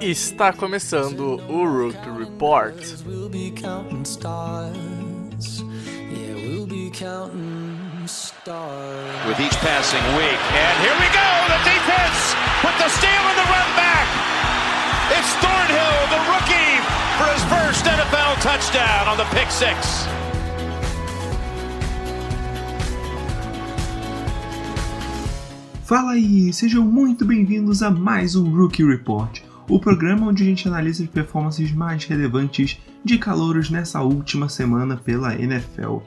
Está começando o Rookie Report. With each passing week, and here we go, the defense with the steal and the run back. It's Thornhill, the rookie, for his first NFL touchdown on the pick six. Fala aí, sejam muito bem-vindos a mais um Rookie Report, o programa onde a gente analisa as performances mais relevantes de calouros nessa última semana pela NFL.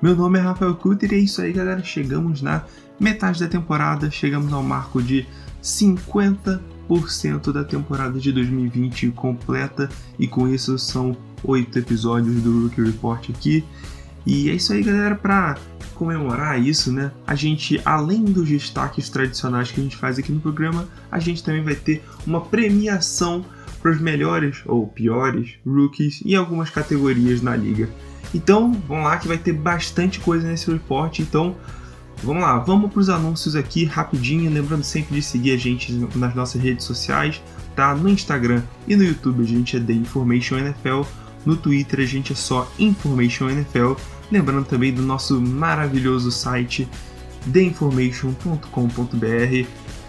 Meu nome é Rafael Kutter e é isso aí, galera. Chegamos na metade da temporada, chegamos ao marco de 50% da temporada de 2020 completa e com isso são oito episódios do Rookie Report aqui. E é isso aí, galera, para comemorar isso, né? A gente, além dos destaques tradicionais que a gente faz aqui no programa, a gente também vai ter uma premiação para os melhores ou piores rookies em algumas categorias na liga. Então, vamos lá que vai ter bastante coisa nesse report. Então, vamos lá, vamos para os anúncios aqui rapidinho. Lembrando sempre de seguir a gente nas nossas redes sociais, tá? No Instagram e no YouTube a gente é The Information NFL. No Twitter a gente é só Information NFL. Lembrando também do nosso maravilhoso site theinformation.com.br.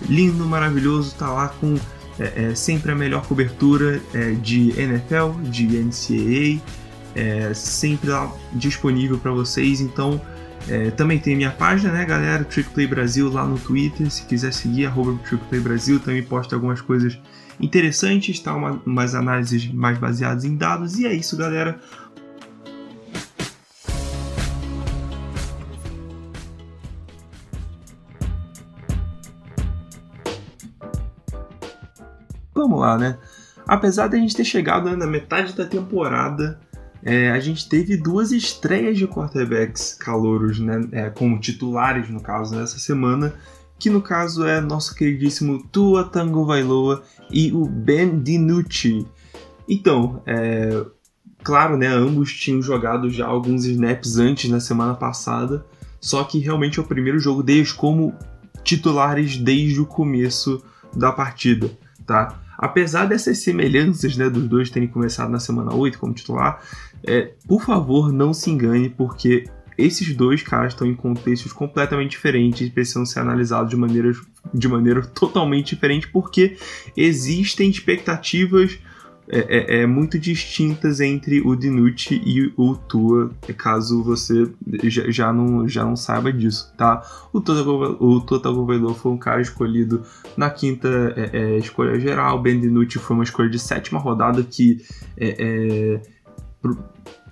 Lindo, maravilhoso, tá lá com é, é, sempre a melhor cobertura é, de NFL, de NCAA, é, sempre lá disponível para vocês. Então, é, também tem minha página, né, galera? Trick Play Brasil lá no Twitter. Se quiser seguir, arroba Trick Play Brasil, também posta algumas coisas interessantes, tá? Uma, umas análises mais baseadas em dados. E é isso, galera. Vamos lá, né? Apesar de a gente ter chegado na metade da temporada, é, a gente teve duas estreias de quarterbacks calouros, né? É, como titulares, no caso, nessa semana, que no caso é nosso queridíssimo Tua Tango Vailoa e o Ben DiNucci. Então, é, claro, né, ambos tinham jogado já alguns snaps antes na semana passada, só que realmente é o primeiro jogo deles como titulares desde o começo da partida, tá? Apesar dessas semelhanças né, dos dois terem começado na semana 8 como titular, é, por favor não se engane, porque esses dois caras estão em contextos completamente diferentes e precisam ser analisados de maneira, de maneira totalmente diferente, porque existem expectativas é, é, é, muito distintas entre o Dinucci e o Tua, caso você já, já, não, já não saiba disso, tá? O Tua Tagovailoa foi um cara escolhido na quinta é, é, escolha geral, o Ben Dinucci foi uma escolha de sétima rodada que é,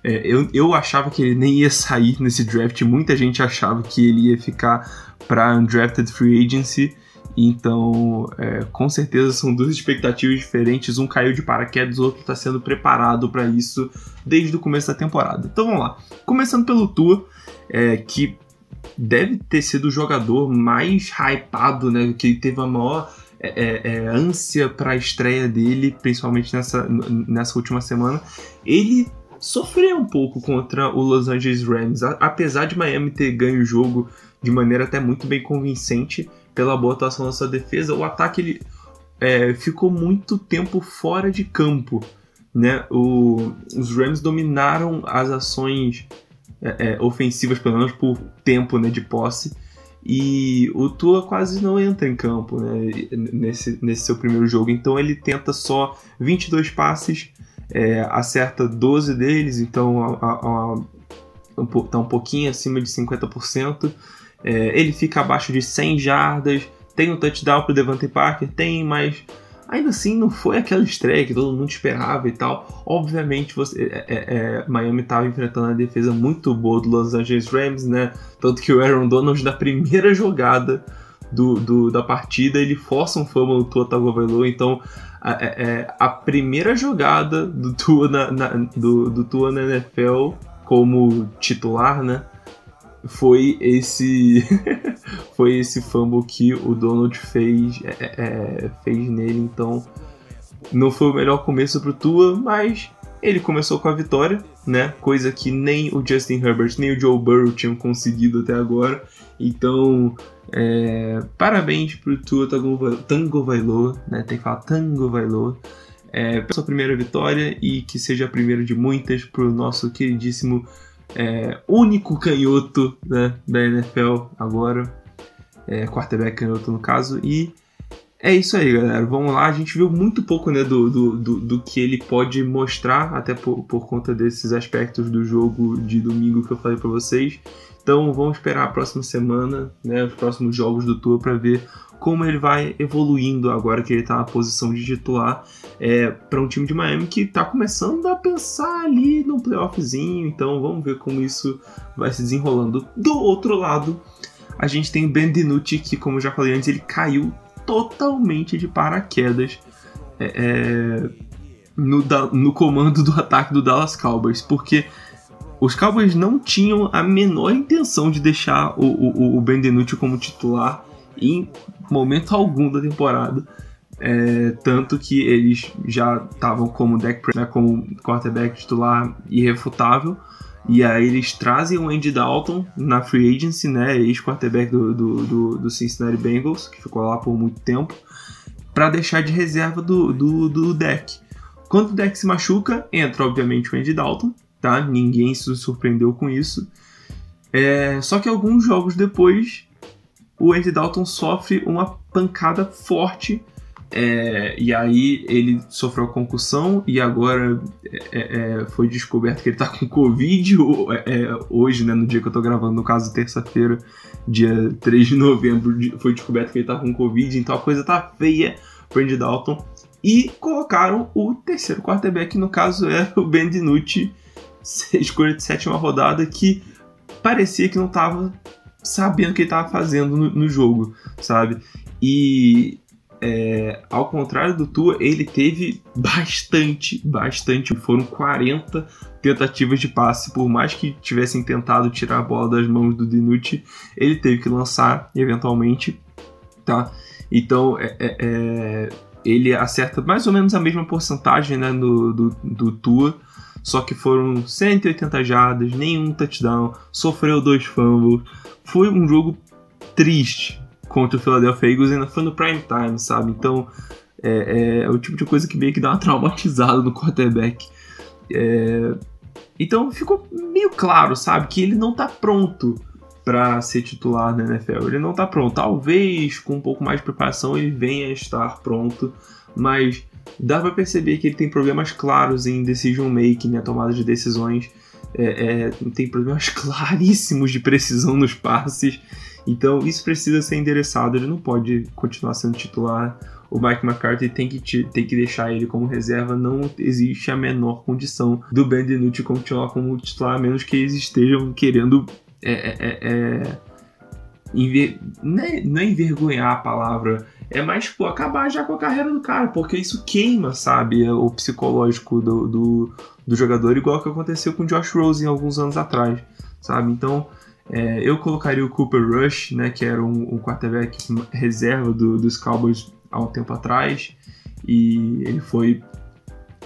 é, eu, eu achava que ele nem ia sair nesse draft, muita gente achava que ele ia ficar para undrafted free agency, então, é, com certeza são duas expectativas diferentes. Um caiu de paraquedas, o outro está sendo preparado para isso desde o começo da temporada. Então vamos lá. Começando pelo Tua, é, que deve ter sido o jogador mais hypado, né? Que teve a maior é, é, é ânsia para a estreia dele, principalmente nessa, nessa última semana. Ele sofreu um pouco contra o Los Angeles Rams, apesar de Miami ter ganho o jogo de maneira até muito bem convincente pela boa atuação da sua defesa, o ataque ele, é, ficou muito tempo fora de campo. Né? O, os Rams dominaram as ações é, é, ofensivas, pelo menos por tempo né, de posse, e o Tua quase não entra em campo né, nesse, nesse seu primeiro jogo. Então ele tenta só 22 passes, é, acerta 12 deles, então a, a, a, um, tá um pouquinho acima de 50%. É, ele fica abaixo de 100 jardas, tem um touchdown para o Devante Parker, tem, mas ainda assim não foi aquela estreia que todo mundo esperava e tal. Obviamente, você, é, é, é Miami estava enfrentando a defesa muito boa do Los Angeles Rams, né? Tanto que o Aaron Donald, na primeira jogada do, do da partida, ele força um fumble no Tua Tagovailoa, então a, a, é, é, a, primeira jogada do Tua na, na, do, do Tua na NFL como titular, né? Foi esse foi esse fumble que o Donald fez é, é, é, fez nele então não foi o melhor começo pro Tua mas ele começou com a vitória, né? Coisa que nem o Justin Herbert nem o Joe Burrow tinham conseguido até agora. Então, é, parabéns pro Tua Tango Vailoa, né? Tem que falar Tango Vailoa. É, sua primeira vitória e que seja a primeira de muitas pro nosso queridíssimo é, único canhoto né, da NFL agora. É, quarterback canhoto no caso. E é isso aí, galera. Vamos lá. A gente viu muito pouco né, do, do, do, do que ele pode mostrar, até por, por conta desses aspectos do jogo de domingo que eu falei para vocês. Então vamos esperar a próxima semana, né, os próximos jogos do Tour para ver como ele vai evoluindo agora que ele está na posição de titular é, para um time de Miami que está começando a pensar ali no playoffzinho. Então vamos ver como isso vai se desenrolando. Do outro lado, a gente tem o Ben DiNucci que, como eu já falei antes, ele caiu totalmente de paraquedas é, é no, no comando do ataque do Dallas Cowboys, porque os Cowboys não tinham a menor intenção de deixar o, o, o como titular em momento algum da temporada. É, tanto que eles já estavam como deck né, como quarterback titular irrefutável. E aí eles trazem o Andy Dalton na free agency, né, ex-quarterback do, do, do, do, Cincinnati Bengals, que ficou lá por muito tempo, para deixar de reserva do, do, do deck. Quando o deck se machuca, entra obviamente o Andy Dalton, tá? Ninguém se surpreendeu com isso. É, só que alguns jogos depois, o Andy Dalton sofre uma pancada forte. É, e aí ele sofreu concussão e agora é, é foi descoberto que ele tá com Covid é, hoje, né, no dia que eu tô gravando, no caso terça-feira, dia 3 de novembro, foi descoberto que ele tá com Covid, então a coisa tá feia pro Andy Dalton. E colocaram o terceiro quarterback, no caso é o Ben DiNucci, escolha de sétima rodada que parecia que não estava sabendo o que ele estava fazendo no, no, jogo, sabe? E é, ao contrário do Tua, ele teve bastante, bastante. Foram 40 tentativas de passe. Por mais que tivessem tentado tirar a bola das mãos do Dinucci, ele teve que lançar eventualmente, tá? Então, é, é, é ele acerta mais ou menos a mesma porcentagem né, do, do, do Tua só que foram 180 jardas, nenhum touchdown, sofreu dois fumbles. Foi um jogo triste contra o Philadelphia Eagles, ainda foi no prime time, sabe? Então é, é, o tipo de coisa que meio que dá uma traumatizada no quarterback. É, então ficou meio claro, sabe, que ele não tá pronto para ser titular na NFL. Ele não tá pronto. Talvez com um pouco mais de preparação ele venha a estar pronto, mas dá para perceber que ele tem problemas claros em decision making, né, tomada de decisões. É, é, tem problemas claríssimos de precisão nos passes. Então isso precisa ser endereçado. Ele não pode continuar sendo titular. O Mike McCarthy tem que, tem que deixar ele como reserva. Não existe a menor condição do Ben DiNucci continuar como titular, a menos que eles estejam querendo. É, é, é, é enver... não, é, não é envergonhar a palavra, é mais, tipo, acabar já com a carreira do cara, porque isso queima, sabe, o psicológico do, do, do jogador, igual que aconteceu com o Josh Rose alguns anos atrás, sabe? Então, é, eu colocaria o Cooper Rush, né, que era um, um quarterback reserva do, dos Cowboys há um tempo atrás, e ele foi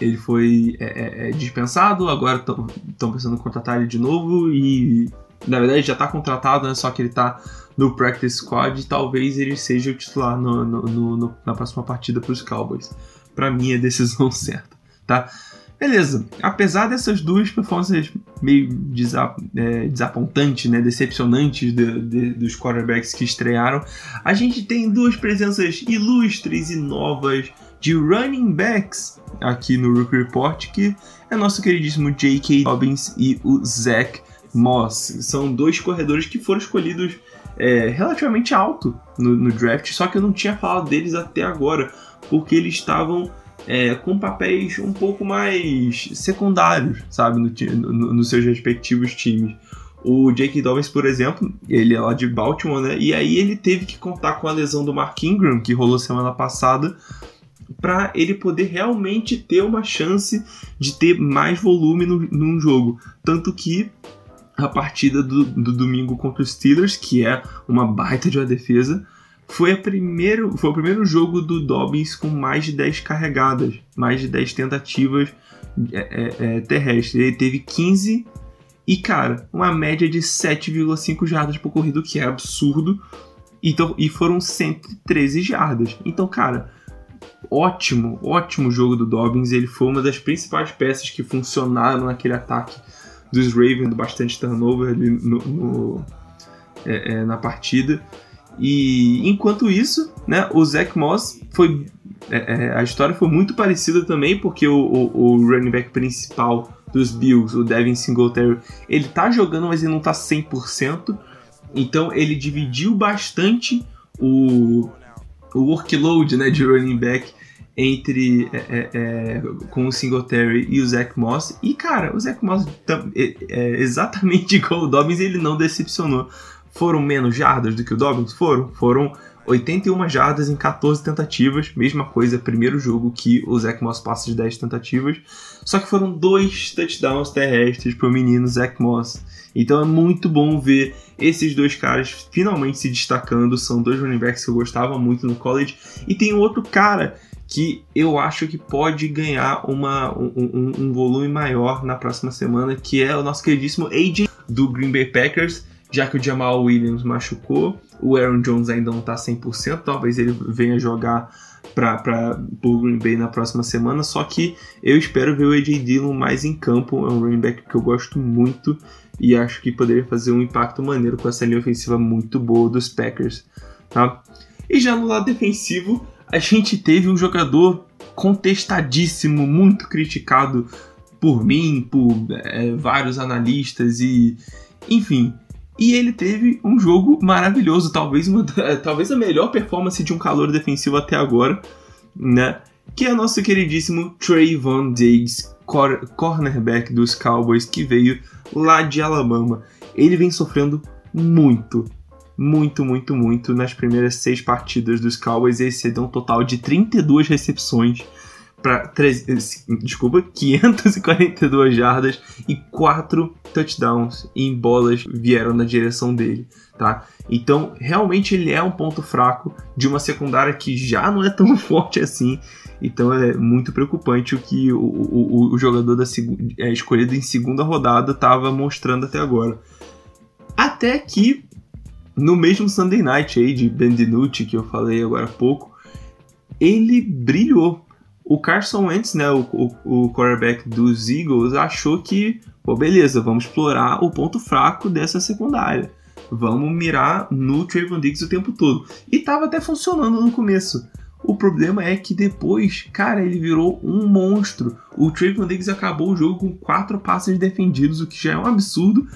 ele foi é, é, é dispensado, agora estão pensando em contratar ele de novo e na verdade já está contratado, né, só que ele está no practice squad, talvez ele seja o titular no, no, no, na próxima partida para os Cowboys. Para mim é decisão certa, tá? Beleza, apesar dessas duas performances meio desa é, desapontantes, né, decepcionantes de, de, dos quarterbacks que estrearam, a gente tem duas presenças ilustres e novas de running backs aqui no Rookie Report, que é nosso queridíssimo J.K. Dobbins e o Zach Moss. São dois corredores que foram escolhidos é, relativamente alto no, no, draft, só que eu não tinha falado deles até agora, porque eles estavam é, com papéis um pouco mais secundários, sabe, no, no, nos seus respectivos times. O Jake Dobbins, por exemplo, ele é lá de Baltimore, né? E aí ele teve que contar com a lesão do Mark Ingram, que rolou semana passada, para ele poder realmente ter uma chance de ter mais volume no, num jogo. Tanto que a partida do, do domingo contra os Steelers, que é uma baita de uma defesa, foi, a primeiro, foi o primeiro jogo do Dobbins com mais de 10 carregadas, mais de 10 tentativas é, é, é, terrestre. Ele teve 15 e, cara, uma média de 7,5 jardas por corrido, que é absurdo. Então, e foram 113 jardas. Então, cara, ótimo, ótimo jogo do Dobbins. Ele foi uma das principais peças que funcionaram naquele ataque dos Ravens, bastante turnover ali no, no é, é, na partida. E enquanto isso, né, o Zach Moss foi. É, é, a história foi muito parecida também, porque o, o, o, running back principal dos Bills, o Devin Singletary, ele tá jogando, mas ele não tá 100%. Então ele dividiu bastante o, o workload né, de running back entre é, é, é, com o Singletary e o Zach Moss. E cara, o Zach Moss é, é exatamente igual o Dobbins, ele não decepcionou. Foram menos jardas do que o Dobbins? Foram. Foram 81 jardas em 14 tentativas, mesma coisa, primeiro jogo que o Zach Moss passa de 10 tentativas. Só que foram dois touchdowns terrestres para o menino Zach Moss. Então é muito bom ver esses dois caras finalmente se destacando. São dois running backs que eu gostava muito no college. E tem outro cara que eu acho que pode ganhar uma, um, um, um volume maior na próxima semana, que é o nosso queridíssimo AJ do Green Bay Packers. Já que o Jamal Williams machucou, o Aaron Jones ainda não está 100%, talvez ele venha jogar para o Green Bay na próxima semana, só que eu espero ver o AJ Dillon mais em campo, é um running back que eu gosto muito e acho que poderia fazer um impacto maneiro com essa linha ofensiva muito boa dos Packers, tá? E já no lado defensivo, a gente teve um jogador contestadíssimo, muito criticado por mim, por é, vários analistas e enfim, e ele teve um jogo maravilhoso, talvez, uma, talvez a melhor performance de um calor defensivo até agora, né? Que é o nosso queridíssimo Trayvon Diggs, cornerback dos Cowboys, que veio lá de Alabama. Ele vem sofrendo muito, muito, muito, muito nas primeiras seis partidas dos Cowboys. Esse deu um total de 32 recepções para desculpa, 542 jardas e 4 touchdowns em bolas vieram na direção dele, tá? Então, realmente ele é um ponto fraco de uma secundária que já não é tão forte assim. Então é muito preocupante o que o, o, o jogador da é, escolhido em segunda rodada estava mostrando até agora. Até que no mesmo Sunday Night aí de Ben DiNucci que eu falei agora há pouco, ele brilhou o Carson Wentz, né, o, o, o quarterback dos Eagles, achou que, pô, beleza, vamos explorar o ponto fraco dessa secundária. Vamos mirar no Trayvon Diggs o tempo todo. E tava até funcionando no começo. O problema é que depois, cara, ele virou um monstro. O Trayvon Diggs acabou o jogo com quatro passes defendidos, o que já é um absurdo.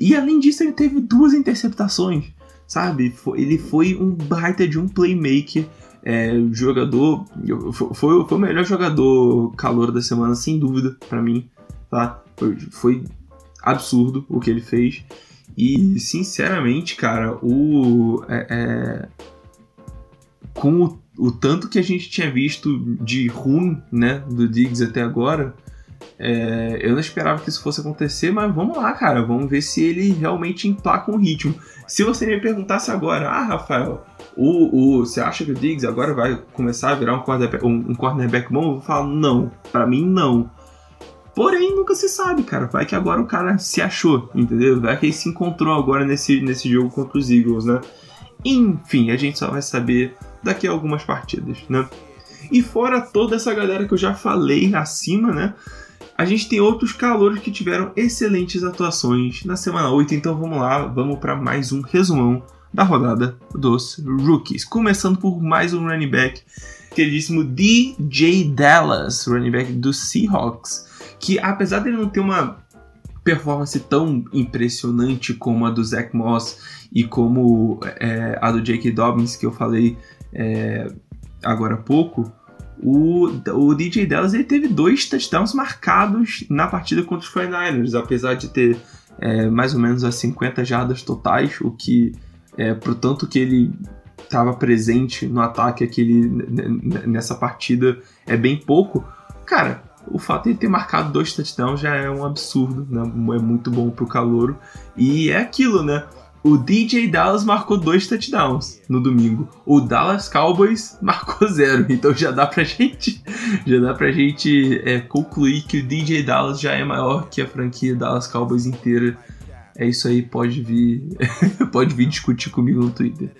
E além disso, ele teve duas interceptações, sabe? Ele foi um baita de um playmaker é, jogador. Foi, foi o melhor jogador calor da semana, sem dúvida, para mim. Tá? Foi, foi absurdo o que ele fez. E, sinceramente, cara, o. É, é, com o, o, tanto que a gente tinha visto de ruim, né, do Diggs até agora, é, eu não esperava que isso fosse acontecer, mas vamos lá, cara, vamos ver se ele realmente emplaca um ritmo. Se você me perguntasse agora, ah, Rafael, o, o, você acha que o Diggs agora vai começar a virar um cornerback, um, um cornerback bom? Eu vou falar, não. Para mim, não. Porém, nunca se sabe, cara. Vai que agora o cara se achou, entendeu? Vai que ele se encontrou agora nesse, nesse jogo contra os Eagles, né? Enfim, a gente só vai saber daqui a algumas partidas, né? E fora toda essa galera que eu já falei acima, né? A gente tem outros calouros que tiveram excelentes atuações na semana 8, então vamos lá, vamos para mais um resumão da rodada dos rookies. Começando por mais um running back, queridíssimo DJ Dallas, running back dos Seahawks, que apesar dele não ter uma performance tão impressionante como a do Zach Moss e como é, a do Jake Dobbins que eu falei é, agora há pouco, o, o DJ Dallas ele teve dois touchdowns marcados na partida contra os 49ers, apesar de ter é, mais ou menos as 50 jardas totais, o que é, pro tanto que ele estava presente no ataque aquele, nessa partida é bem pouco, cara, o fato de ele ter marcado dois touchdowns já é um absurdo, né? é muito bom pro calouro. E é aquilo, né? O, DJ Dallas marcou dois touchdowns no domingo. O Dallas Cowboys marcou zero. Então já dá pra gente, já dá pra gente é, concluir que o DJ Dallas já é maior que a franquia Dallas Cowboys inteira. É isso aí, pode vir, pode vir discutir comigo no Twitter.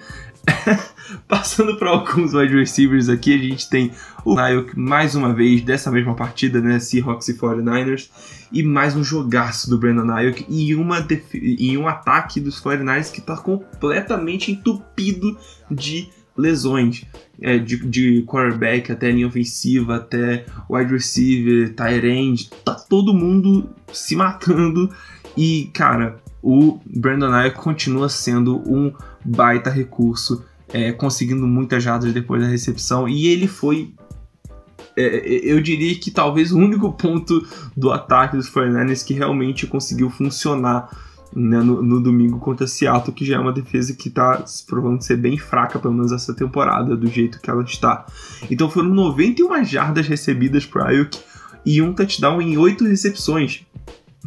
Passando para alguns wide receivers aqui, a gente tem o Nayok mais uma vez, dessa mesma partida, né? Seahawks e 49ers. E mais um jogaço do Brandon e, uma e um ataque dos 49ers que está completamente entupido de lesões. É, de, de quarterback até linha ofensiva, até wide receiver, tight end, tá todo mundo se matando. E, cara, o Brandon Ayuk continua sendo um baita recurso, é, conseguindo muitas jardas depois da recepção, e ele foi. É, eu diria que talvez o único ponto do ataque dos 49ers que realmente conseguiu funcionar né, no, no, domingo contra Seattle, que já é uma defesa que está se provando ser bem fraca, pelo menos essa temporada, do jeito que ela está. Então foram 91 jardas recebidas por Ayuk e um touchdown em 8 recepções.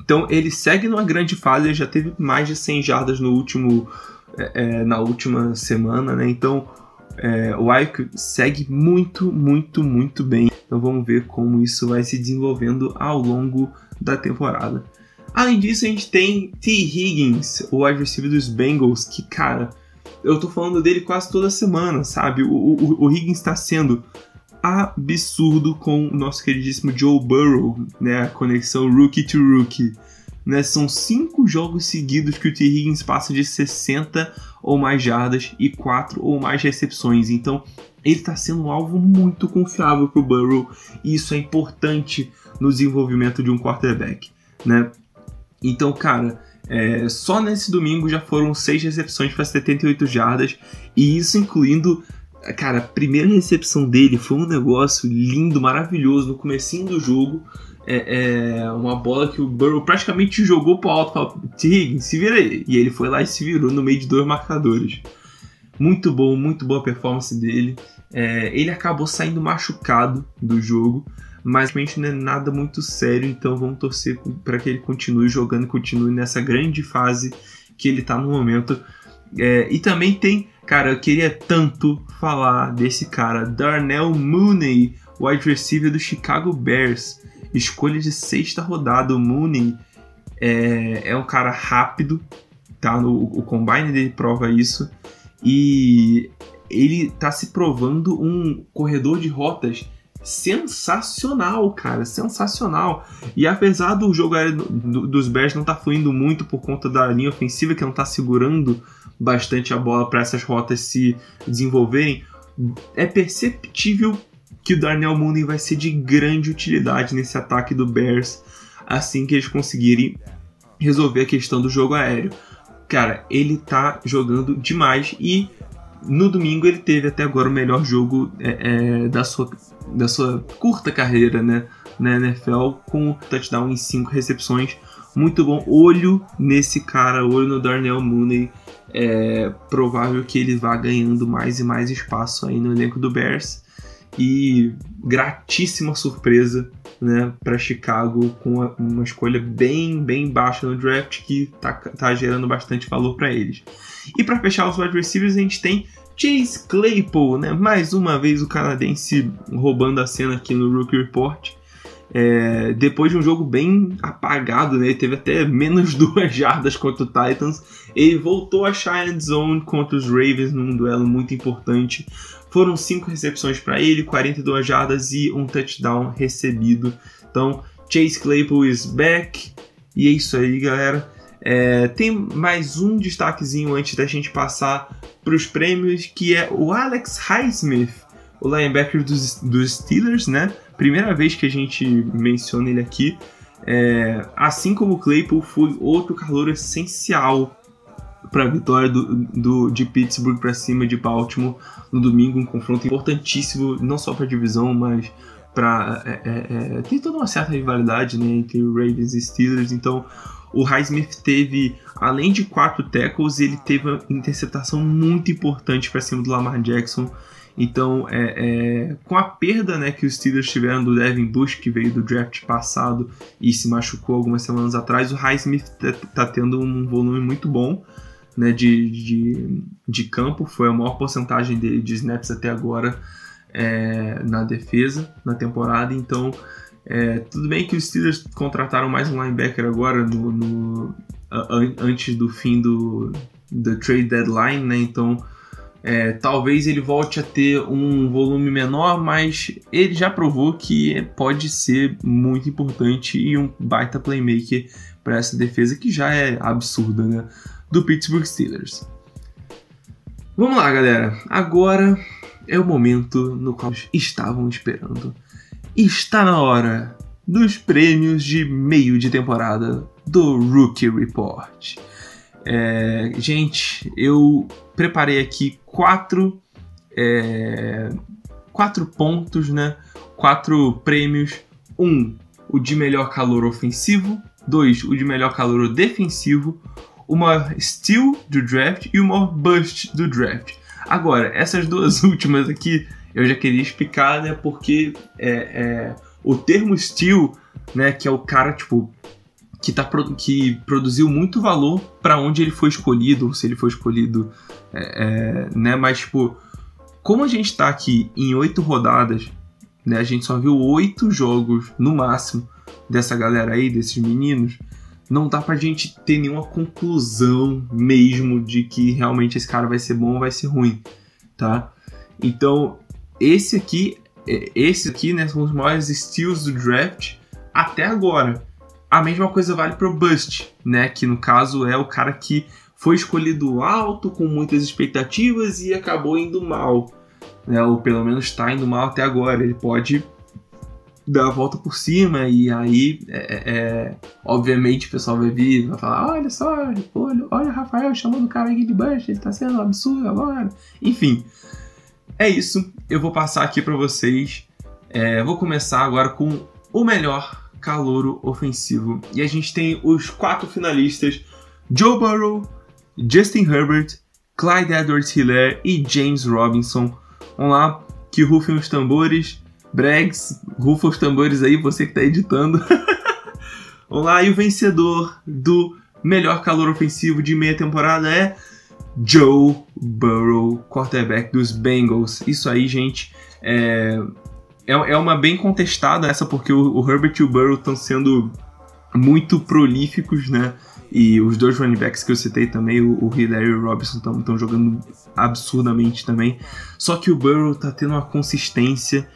Então ele segue numa grande fase, ele já teve mais de 100 jardas no último, é, é, na última semana, né? Então é, o Ike segue muito, muito, muito bem. Então vamos ver como isso vai se desenvolvendo ao longo da temporada. Além disso, a gente tem T. Higgins, o receiver dos Bengals, que, cara, eu tô falando dele quase toda semana, sabe? O, o, o Higgins está sendo absurdo com o nosso queridíssimo Joe Burrow, né? A conexão rookie to rookie. Né? São cinco jogos seguidos que o T. Higgins passa de 60 ou mais jardas e 4 ou mais recepções. Então, ele está sendo um alvo muito confiável para o Burrow e isso é importante no desenvolvimento de um quarterback, né? Então, cara, é, só nesse domingo já foram 6 recepções para 78 jardas e isso incluindo Cara, a primeira recepção dele foi um negócio lindo, maravilhoso no comecinho do jogo. É, é uma bola que o Burrow praticamente jogou pro alto. Falou, Higgins, se vira aí. E ele foi lá e se virou no meio de dois marcadores. Muito bom, muito boa performance dele. É, ele acabou saindo machucado do jogo, mas realmente não é nada muito sério, então vamos torcer para que ele continue jogando, continue nessa grande fase que ele está no momento. É, e também tem Cara, eu queria tanto falar desse cara, Darnell Mooney, wide receiver do Chicago Bears. Escolha de sexta rodada. O Mooney é, é um cara rápido, tá? No, o combine dele prova isso. E ele tá se provando um corredor de rotas sensacional, cara, sensacional. E apesar do jogo dos Bears não tá fluindo muito por conta da linha ofensiva que não tá segurando bastante a bola para essas rotas se desenvolverem, é perceptível que o Darnell Mooney vai ser de grande utilidade nesse ataque do Bears assim que eles conseguirem resolver a questão do jogo aéreo. Cara, ele tá jogando demais e no domingo ele teve até agora o melhor jogo é, é, da, sua, da sua curta carreira né, na NFL com touchdown em 5 recepções. Muito bom. Olho nesse cara, olho no Darnell Mooney é provável que ele vá ganhando mais e mais espaço aí no elenco do Bears. E gratíssima surpresa né, para Chicago com uma escolha bem, bem baixa no draft que tá, tá gerando bastante valor para eles. E para fechar os wide receivers, a gente tem Chase Claypool, né? mais uma vez o canadense roubando a cena aqui no Rookie Report. É, depois de um jogo bem apagado, né? Ele teve até menos duas jardas contra o Titans. Ele voltou a end zone contra os Ravens num duelo muito importante. Foram cinco recepções para ele, 42 jardas e um touchdown recebido. Então, Chase Claypool is back. E é isso aí, galera. É, tem mais um destaquezinho antes da gente passar para os prêmios, que é o Alex Highsmith, o linebacker dos, dos Steelers, né? Primeira vez que a gente menciona ele aqui. É, assim como o Claypool, foi outro calor essencial para a vitória do, do, de Pittsburgh para cima de Baltimore no domingo, um confronto importantíssimo, não só para a divisão, mas para. É, é, é, tem toda uma certa rivalidade né, entre Ravens e Steelers, então o Highsmith teve, além de quatro tackles, ele teve uma interceptação muito importante para cima do Lamar Jackson. Então, é, é, com a perda né, que os Steelers tiveram do Devin Bush, que veio do draft passado e se machucou algumas semanas atrás, o Highsmith está tá tendo um volume muito bom. né, de, de, de campo, foi a maior porcentagem dele de snaps até agora é, na defesa na temporada. Então, é, tudo bem que os Steelers contrataram mais um linebacker agora no, no antes do fim do, do trade deadline, né? Então, é, talvez ele volte a ter um volume menor, mas ele já provou que pode ser muito importante e um baita playmaker para essa defesa que já é absurda, né? Do Pittsburgh Steelers. Vamos lá, galera. Agora é o momento no qual estavam esperando. Está na hora dos prêmios de meio de temporada do Rookie Report. É, gente, eu preparei aqui quatro, é, quatro pontos, né? Quatro prêmios. Um, o de melhor calor ofensivo. Dois, o de melhor calor defensivo. Uma steal do draft e uma bust do draft. Agora, essas duas últimas aqui eu já queria explicar, né? Porque é, é, o termo steal, né? Que é o cara, tipo, que, tá, que produziu muito valor para onde ele foi escolhido, ou se ele foi escolhido, é, é, né? Mas, tipo, como a gente tá aqui em oito rodadas, né? A gente só viu oito jogos no máximo dessa galera aí, desses meninos. Não dá pra gente ter nenhuma conclusão mesmo de que realmente esse cara vai ser bom ou vai ser ruim, tá? Então, esse aqui, é, esse aqui, né, são os maiores steals do draft até agora. A mesma coisa vale para o Bust, né? Que no caso é o cara que foi escolhido alto, com muitas expectativas e acabou indo mal. Né? Ou pelo menos está indo mal até agora. Ele pode dar a volta por cima e aí, é, é, é obviamente, o pessoal vai vir vai falar: olha só, olha, olha Rafael chamando o cara aqui de Bust, ele está sendo absurdo agora. Enfim, é isso. Eu vou passar aqui para vocês. É, vou começar agora com o melhor calouro ofensivo. E a gente tem os quatro finalistas: Joe Burrow, Justin Herbert, Clyde Edwards-Helaire e James Robinson. Vamos lá, que rufem os tambores. Bregs, rufa os tambores aí, você que está editando. Vamos lá, e o vencedor do melhor calor ofensivo de meia temporada é Joe Burrow, quarterback dos Bengals. Isso aí, gente, é, é, é uma bem contestada essa, porque o, o Herbert e o Burrow estão sendo muito prolíficos, né? E os dois running backs que eu citei também, o, o Hillary e o Robinson, estão jogando absurdamente também. Só que o Burrow tá tendo uma consistência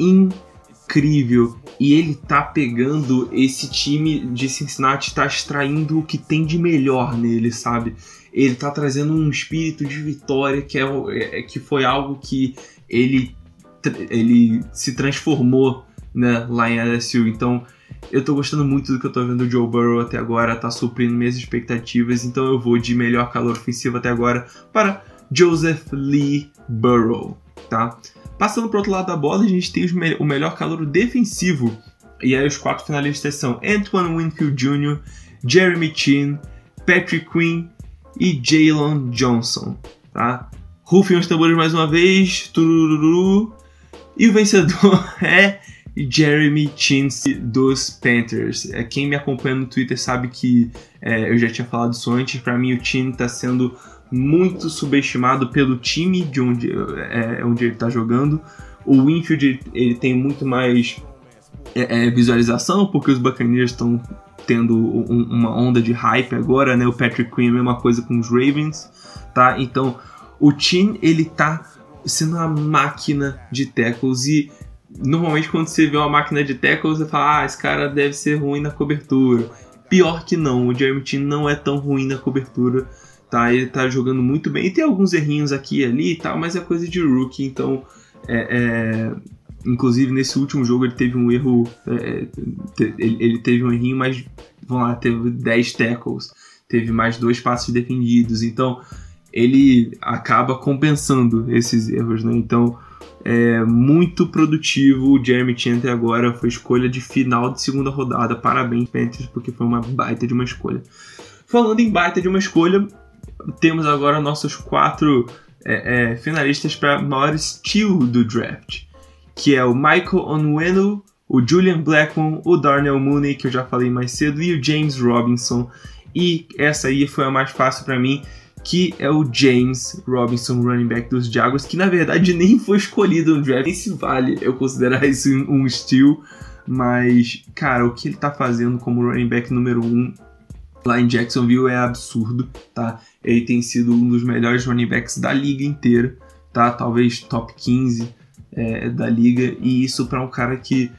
incrível. E ele tá pegando esse time de Cincinnati, tá extraindo o que tem de melhor nele, sabe? Ele tá trazendo um espírito de vitória que, é, é que foi algo que ele ele se transformou né, lá em LSU. Então eu tô gostando muito do que eu tô vendo do Joe Burrow até agora, tá suprindo minhas expectativas. Então eu vou de melhor calor ofensivo até agora para Joseph Lee Burrow, tá? Passando pro outro lado da bola, a gente tem me o melhor calor defensivo. E aí os quatro finalistas são Antoine Winfield Jr., Jeremy Chin, Patrick Quinn e Jalen Johnson, tá? Rufem os tambores mais uma vez. Turururu. E o vencedor é Jeremy Chins dos Panthers. É, quem me acompanha no Twitter sabe que é, eu já tinha falado isso antes. Para mim, o Chin está sendo muito subestimado pelo time de onde, é, onde ele está jogando. O Winfield ele tem muito mais é, é visualização porque os Buccaneers estão tendo um, uma onda de hype agora, né? O Patrick Queen é a mesma coisa com os Ravens, tá? Então o Chin ele tá sendo uma máquina de tackles e normalmente quando você vê uma máquina de tackles você fala, ah, esse cara deve ser ruim na cobertura. Pior que não, o Jeremy Chin não é tão ruim na cobertura, tá? Ele tá jogando muito bem. E tem alguns errinhos aqui e ali e tal, mas é coisa de rookie, então é, é... Inclusive nesse último jogo ele teve um erro, é, ele teve um errinho, mas vamos lá, teve 10 tackles, teve mais dois passos defendidos, então ele acaba compensando esses erros, né? Então, é muito produtivo. O Jeremy Chin até agora foi escolha de final de segunda rodada. Parabéns, Panthers, porque foi uma baita de uma escolha. Falando em baita de uma escolha, temos agora nossos quatro é, é, finalistas para maior steal do draft, que é o Michael Onwenu, o Julian Blackmon, o Darnell Mooney, que eu já falei mais cedo, e o James Robinson. E essa aí foi a mais fácil para mim, que é o James Robinson, running back dos Jaguars, que na verdade nem foi escolhido no draft. Nem se vale eu considerar isso um steal, mas, cara, o que ele tá fazendo como running back número 1 um lá em Jacksonville é absurdo, tá? Ele tem sido um dos melhores running backs da liga inteira, tá? Talvez top 15 é, da liga, e isso para um cara que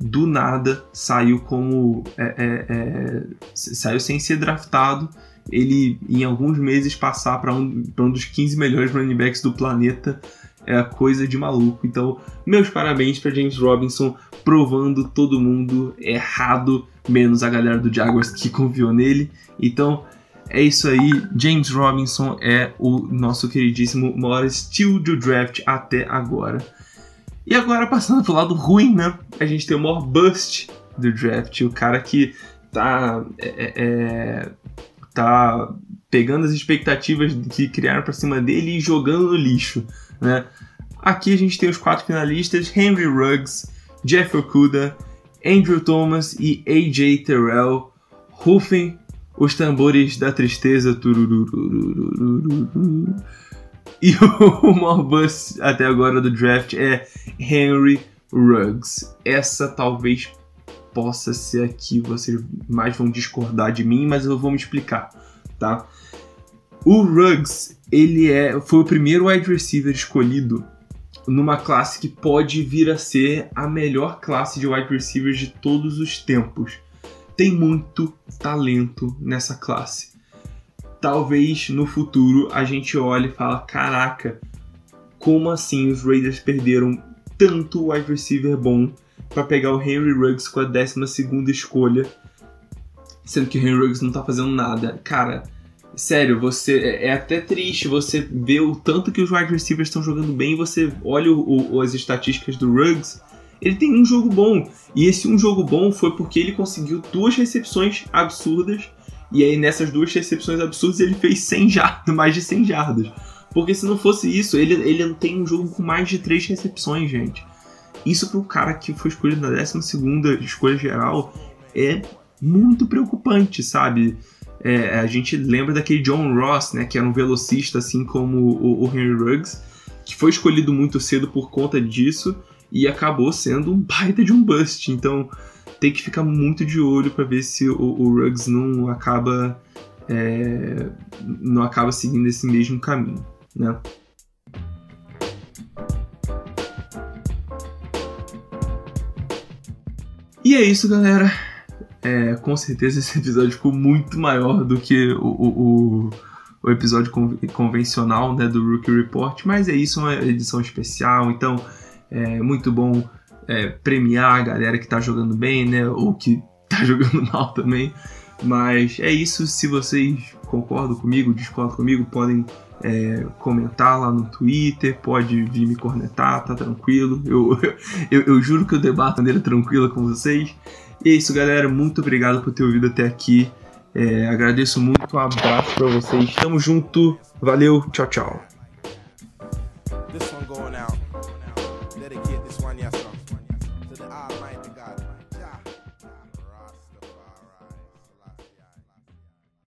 do nada saiu como. É, é, é, saiu sem ser draftado. Ele, em alguns meses, passar para um, um dos 15 melhores running backs do planeta é coisa de maluco. Então, meus parabéns para James Robinson, provando todo mundo errado, menos a galera do Jaguars que confiou nele. Então, é isso aí. James Robinson é o nosso queridíssimo maior steal do draft até agora. E agora, passando pro lado ruim, né? A gente tem o maior bust do draft, o cara que tá. É, é, é tá pegando as expectativas que criaram para cima dele e jogando no lixo, né? Aqui a gente tem os quatro finalistas: Henry Ruggs, Jeff Okuda, Andrew Thomas e AJ Terrell. Rufem os tambores da tristeza. E o maior bust até agora do draft é Henry Ruggs. Essa talvez possa ser aqui, vocês mais vão discordar de mim, mas eu vou me explicar, tá? O Ruggs, ele é, foi o primeiro wide receiver escolhido numa classe que pode vir a ser a melhor classe de wide receivers de todos os tempos. Tem muito talento nessa classe talvez no futuro a gente olhe e fala: caraca, como assim os Raiders perderam tanto wide receiver bom para pegar o Henry Ruggs com a 12 escolha, sendo que o Henry Ruggs não tá fazendo nada. Cara, sério, você é, é até triste você ver o tanto que os wide receivers estão jogando bem, você olha o, o, as estatísticas do Ruggs, ele tem um jogo bom. E esse um jogo bom foi porque ele conseguiu duas recepções absurdas e aí nessas duas recepções absurdas ele fez 100 jardas, mais de 100 jardas. Porque se não fosse isso, ele, ele não tem um jogo com mais de 3 recepções, gente. Isso para um cara que foi escolhido na 12 escolha geral é muito preocupante, sabe? É, a gente lembra daquele John Ross, né, que era um velocista assim como o, o Henry Ruggs, que foi escolhido muito cedo por conta disso e acabou sendo um baita de um bust. Então, tem que ficar muito de olho para ver se o, o, Ruggs não acaba é, não acaba seguindo esse mesmo caminho, né? E é isso, galera. É, com certeza esse episódio ficou muito maior do que o, o, o episódio convencional né, do Rookie Report, mas é isso, uma edição especial, então é muito bom é, premiar a galera que tá jogando bem, né? Ou que tá jogando mal também. Mas é isso. Se vocês concordam comigo, discordam comigo, podem é, comentar lá no Twitter, pode vir me cornetar, tá tranquilo. Eu, eu, eu juro que eu debato de maneira tranquila com vocês. E é isso, galera. Muito obrigado por ter ouvido até aqui. É, agradeço muito. Um abraço para vocês. Tamo junto. Valeu. Tchau, tchau.